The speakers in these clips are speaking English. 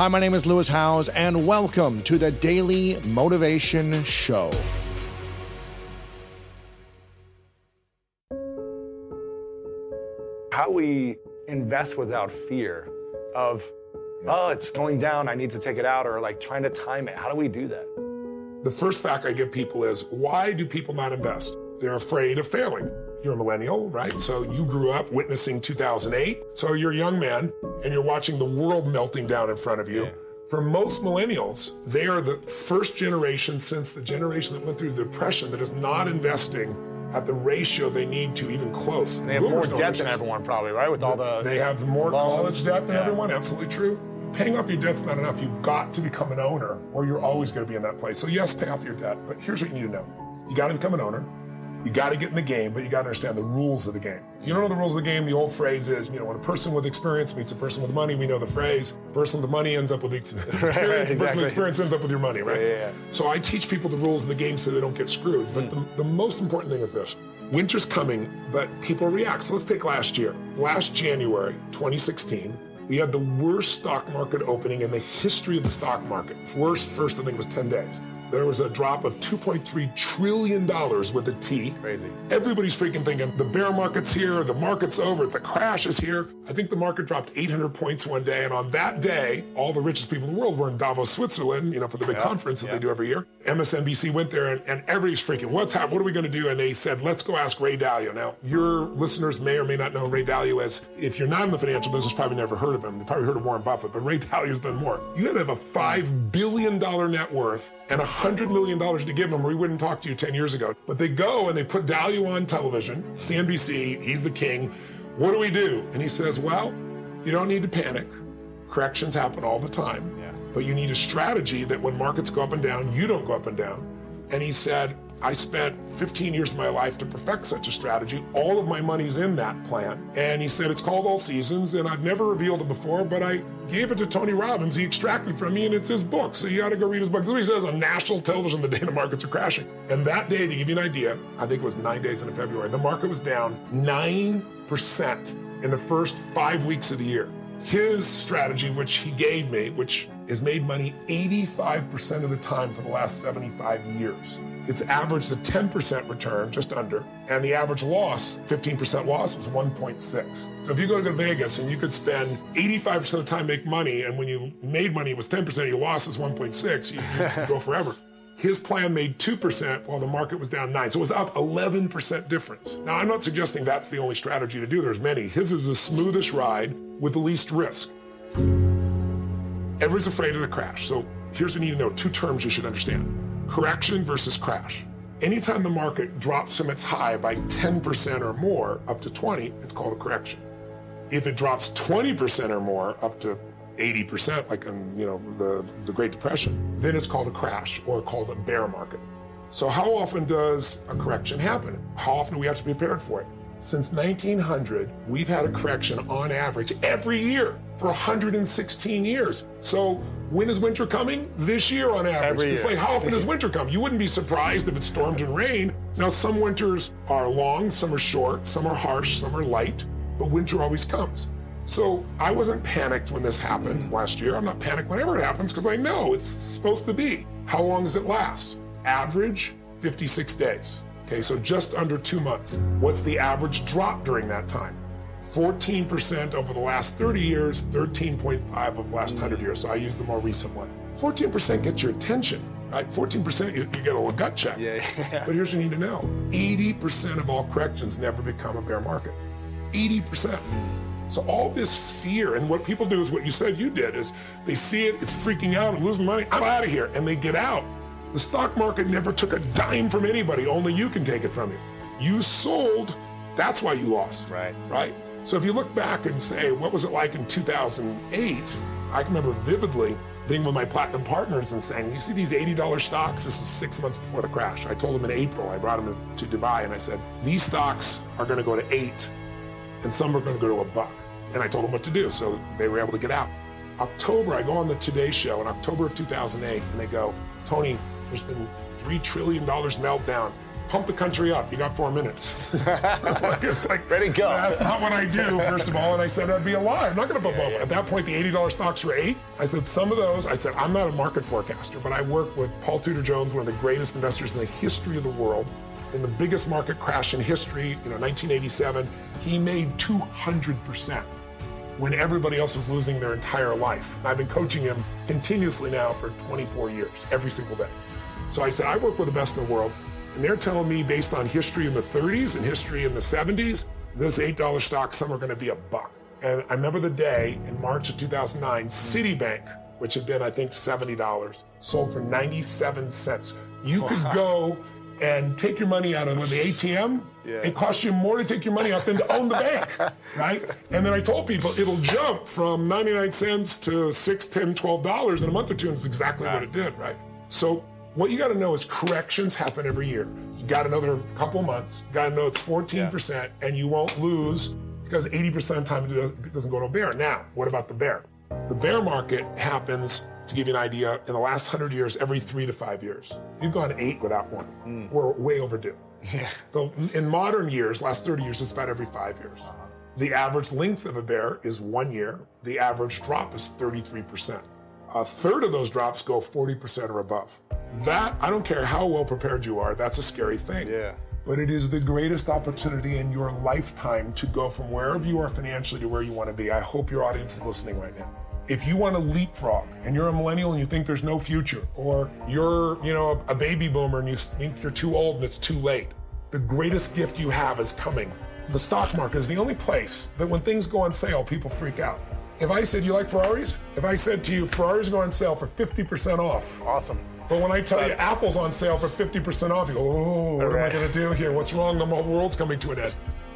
Hi, my name is Lewis Howes, and welcome to the Daily Motivation Show. How we invest without fear of, oh, it's going down, I need to take it out, or like trying to time it. How do we do that? The first fact I give people is why do people not invest? They're afraid of failing. You're a millennial, right? So you grew up witnessing 2008. So you're a young man and you're watching the world melting down in front of you. Yeah. For most millennials, they are the first generation since the generation that went through the depression that is not investing at the ratio they need to, even close. And they have more Boomers don't debt than everyone, probably, right? With all the They have more loans. college debt than Yeah. everyone. Absolutely true. Paying off your debt's not enough. You've got to become an owner, or you're always going to be in that place. So yes, pay off your debt, but here's what you need to know: you got to become an owner. You got to get in the game, but you got to understand the rules of the game. If you don't know the rules of the game, the old phrase is, you know, when a person with experience meets a person with money, we know the phrase: person with money ends up with ex- experience. The person with experience ends up with your money, right? Yeah, yeah, yeah. So I teach people the rules of the game so they don't get screwed. But the, the most important thing is this. Winter's coming, but people react. So let's take last year. Last January, 2016, we had the worst stock market opening in the history of the stock market. Worst first, I think, it was 10 days. There was a drop of $2.3 trillion with a T. Crazy. Everybody's freaking thinking the bear market's here, the market's over, the crash is here. I think the market dropped 800 points one day, and on that day, all the richest people in the world were in Davos, Switzerland, you know, for the big Yeah, conference that yeah. they do every year. MSNBC went there, and, and everybody's freaking, what's happening? What are we going to do? And they said, let's go ask Ray Dalio. Now, your listeners may or may not know Ray Dalio as, if you're not in the financial business, probably never heard of him. You probably heard of Warren Buffett, but Ray Dalio's done more. You got to have a $5 billion net worth and $100 million to give them, or we wouldn't talk to you 10 years ago. But they go and they put Dalio on television, CNBC, he's the king. What do we do? And he says, well, you don't need to panic. Corrections happen all the time. Yeah. But you need a strategy that when markets go up and down, you don't go up and down. And he said, I spent 15 years of my life to perfect such a strategy. All of my money's in that plan. And he said, it's called All Seasons, and I've never revealed it before, but I gave it to Tony Robbins. He extracted it from me, and it's his book. So you got to go read his book. This is what he says on national television the day the markets are crashing. And that day, to give you an idea, I think it was nine days into February, the market was down 9% in the first five weeks of the year. His strategy, which he gave me, which has made money 85% of the time for the last 75 years. It's averaged a 10% return, just under, and the average loss, 15% loss, was 1.6. So if you go to Vegas and you could spend 85% of the time make money, and when you made money it was 10%, your loss is 1.6, you, you could go forever. His plan made 2% while the market was down 9 So it was up 11% difference. Now, I'm not suggesting that's the only strategy to do. There's many. His is the smoothest ride with the least risk. Everybody's afraid of the crash. So here's what you need to know two terms you should understand correction versus crash. Anytime the market drops from its high by 10% or more up to 20, it's called a correction. If it drops 20% or more up to 80%, like in you know the, the Great Depression, then it's called a crash or called a bear market. So how often does a correction happen? How often do we have to be prepared for it? Since 1900, we've had a correction on average every year for 116 years. So when is winter coming? This year on average. Every it's like how often does winter come? You wouldn't be surprised if it stormed and rained. Now some winters are long, some are short, some are harsh, some are light, but winter always comes. So I wasn't panicked when this happened mm. last year. I'm not panicked whenever it happens because I know it's supposed to be. How long does it last? Average 56 days. Okay, so just under two months. What's the average drop during that time? 14% over the last 30 years, 13.5 over the last 100 years. So I use the more recent one. 14% gets your attention, right? 14% you, you get a little gut check. Yeah, yeah. But here's what you need to know 80% of all corrections never become a bear market. 80%. So all this fear, and what people do is what you said you did, is they see it, it's freaking out, I'm losing money, I'm out of here, and they get out. The stock market never took a dime from anybody, only you can take it from you. You sold, that's why you lost. Right. Right? So if you look back and say, what was it like in 2008? I can remember vividly being with my platinum partners and saying, you see these $80 stocks? This is six months before the crash. I told them in April, I brought them to Dubai and I said, these stocks are going to go to eight and some are going to go to a buck. And I told them what to do. So they were able to get out. October, I go on the Today Show in October of 2008 and they go, Tony, there's been $3 trillion meltdown. Pump the country up. You got four minutes. like, like, ready go. That's not what I do, first of all. And I said that'd be a lie. I'm not going to pump yeah, up. At that point, the $80 stocks were eight. I said some of those. I said I'm not a market forecaster, but I work with Paul Tudor Jones, one of the greatest investors in the history of the world. In the biggest market crash in history, you know, 1987, he made 200% when everybody else was losing their entire life. I've been coaching him continuously now for 24 years, every single day. So I said, I work with the best in the world. And they're telling me based on history in the 30s and history in the 70s, this $8 stock, some are going to be a buck. And I remember the day in March of 2009, Citibank, which had been, I think, $70, sold for 97 cents. You could go and take your money out of the ATM. Yeah. It costs you more to take your money out than to own the bank, right? And then I told people it'll jump from 99 cents to 6, 10, 12 dollars in a month or two, and it's exactly what it did, right? So what you got to know is corrections happen every year. You got another couple months. Got to know it's 14%, yeah. and you won't lose because 80% of the time it doesn't go to a bear. Now, what about the bear? The bear market happens, to give you an idea, in the last 100 years, every three to five years. You've gone eight without one. Mm. We're way overdue. Yeah. So in modern years, last 30 years, it's about every five years. Uh-huh. The average length of a bear is one year. The average drop is 33%. A third of those drops go 40% or above. That, I don't care how well prepared you are, that's a scary thing. Yeah. But it is the greatest opportunity in your lifetime to go from wherever you are financially to where you want to be. I hope your audience is listening right now. If you want to leapfrog and you're a millennial and you think there's no future, or you're, you know, a baby boomer and you think you're too old and it's too late, the greatest gift you have is coming. The stock market is the only place that when things go on sale, people freak out. If I said you like Ferraris, if I said to you Ferraris go on sale for 50% off. Awesome. But when I tell you Apple's on sale for 50% off, you go, oh, what right. am I going to do here? What's wrong? The whole world's coming to an end.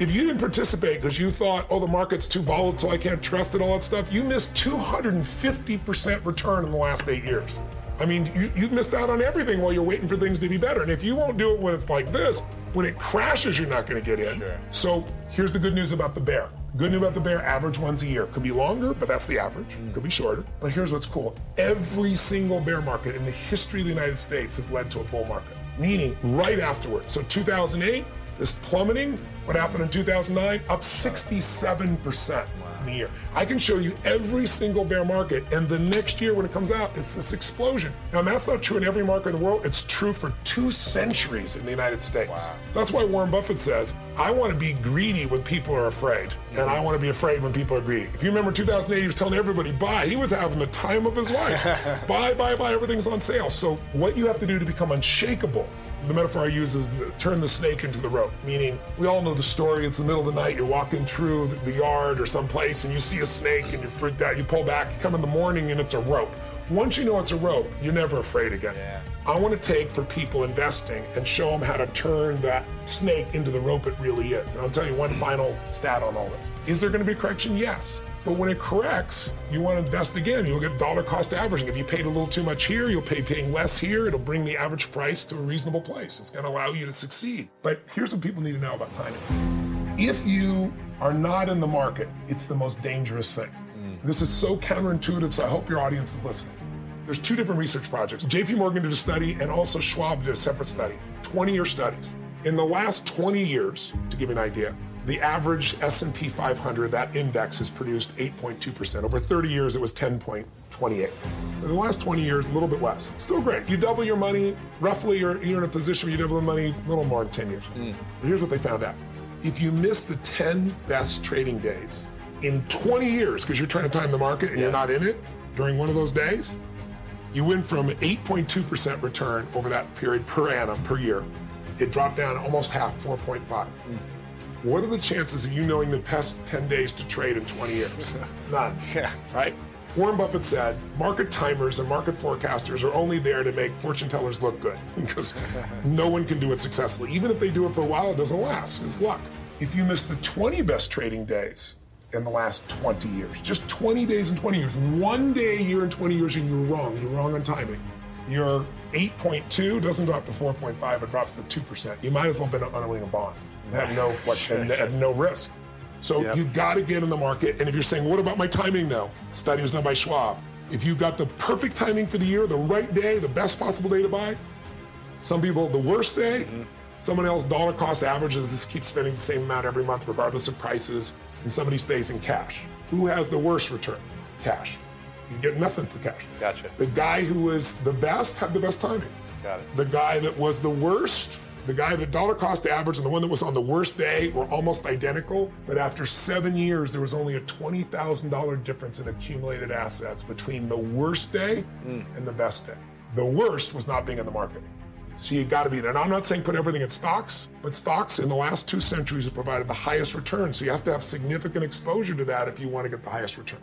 If you didn't participate because you thought, oh, the market's too volatile, I can't trust it, all that stuff, you missed 250% return in the last eight years. I mean, you, you missed out on everything while you're waiting for things to be better. And if you won't do it when it's like this, when it crashes, you're not going to get in. Sure. So here's the good news about the bear. Good news about the bear, average ones a year. Could be longer, but that's the average. Could be shorter. But here's what's cool. Every single bear market in the history of the United States has led to a bull market. Meaning right afterwards. So 2008, this plummeting, what happened in 2009? Up 67% in a year. I can show you every single bear market, and the next year when it comes out, it's this explosion. Now, that's not true in every market in the world. It's true for two centuries in the United States. Wow. So that's why Warren Buffett says, I want to be greedy when people are afraid, and I want to be afraid when people are greedy. If you remember 2008, he was telling everybody, buy. He was having the time of his life. buy, buy, buy. Everything's on sale. So what you have to do to become unshakable the metaphor I use is the, turn the snake into the rope, meaning we all know the story. It's the middle of the night, you're walking through the, yard or someplace and you see a snake and you're freaked out. You pull back, you come in the morning and it's a rope. Once you know it's a rope, you're never afraid again. Yeah. I want to take for people investing and show them how to turn that snake into the rope it really is. And I'll tell you one final stat on all this. Is there going to be a correction? Yes. But when it corrects, you want to invest again. You'll get dollar cost averaging. If you paid a little too much here, you'll pay paying less here. It'll bring the average price to a reasonable place. It's going to allow you to succeed. But here's what people need to know about timing. If you are not in the market, it's the most dangerous thing. Mm. This is so counterintuitive, so I hope your audience is listening. There's two different research projects. JP Morgan did a study and also Schwab did a separate study, 20 year studies. In the last 20 years, to give you an idea, the average S&P 500, that index has produced 8.2%. Over 30 years, it was 10.28. In the last 20 years, a little bit less. Still great. You double your money, roughly you're, you're in a position where you double the money a little more in 10 years. Mm. But here's what they found out. If you miss the 10 best trading days in 20 years, because you're trying to time the market and you're not in it during one of those days, you went from 8.2% return over that period per annum per year. It dropped down almost half, 4.5. Mm. What are the chances of you knowing the past 10 days to trade in 20 years? None. Yeah. Right? Warren Buffett said market timers and market forecasters are only there to make fortune tellers look good because no one can do it successfully. Even if they do it for a while, it doesn't last. It's luck. If you miss the 20 best trading days in the last 20 years, just 20 days in 20 years, one day a year in 20 years, and you're wrong, you're wrong on timing. Your 8.2 doesn't drop to 4.5, it drops to 2%. You might as well have been owning a bond and have no flex and have no risk. So yep. you've got to get in the market. And if you're saying, what about my timing though? Study was done by Schwab. If you've got the perfect timing for the year, the right day, the best possible day to buy, some people, the worst day, mm-hmm. Someone else dollar cost averages just keeps spending the same amount every month regardless of prices, and somebody stays in cash. Who has the worst return? Cash. You get nothing for cash. Gotcha. The guy who was the best had the best timing. Got it. The guy that was the worst, the guy the dollar cost average and the one that was on the worst day were almost identical. But after seven years, there was only a $20,000 difference in accumulated assets between the worst day hmm. and the best day. The worst was not being in the market. So you got to be there. And I'm not saying put everything in stocks, but stocks in the last two centuries have provided the highest return. So you have to have significant exposure to that if you want to get the highest return.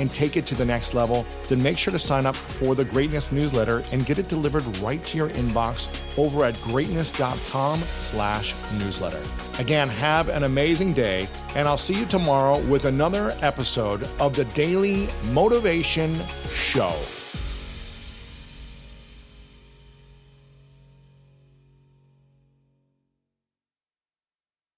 and take it to the next level, then make sure to sign up for the Greatness newsletter and get it delivered right to your inbox over at greatness.com slash newsletter. Again, have an amazing day, and I'll see you tomorrow with another episode of the Daily Motivation Show.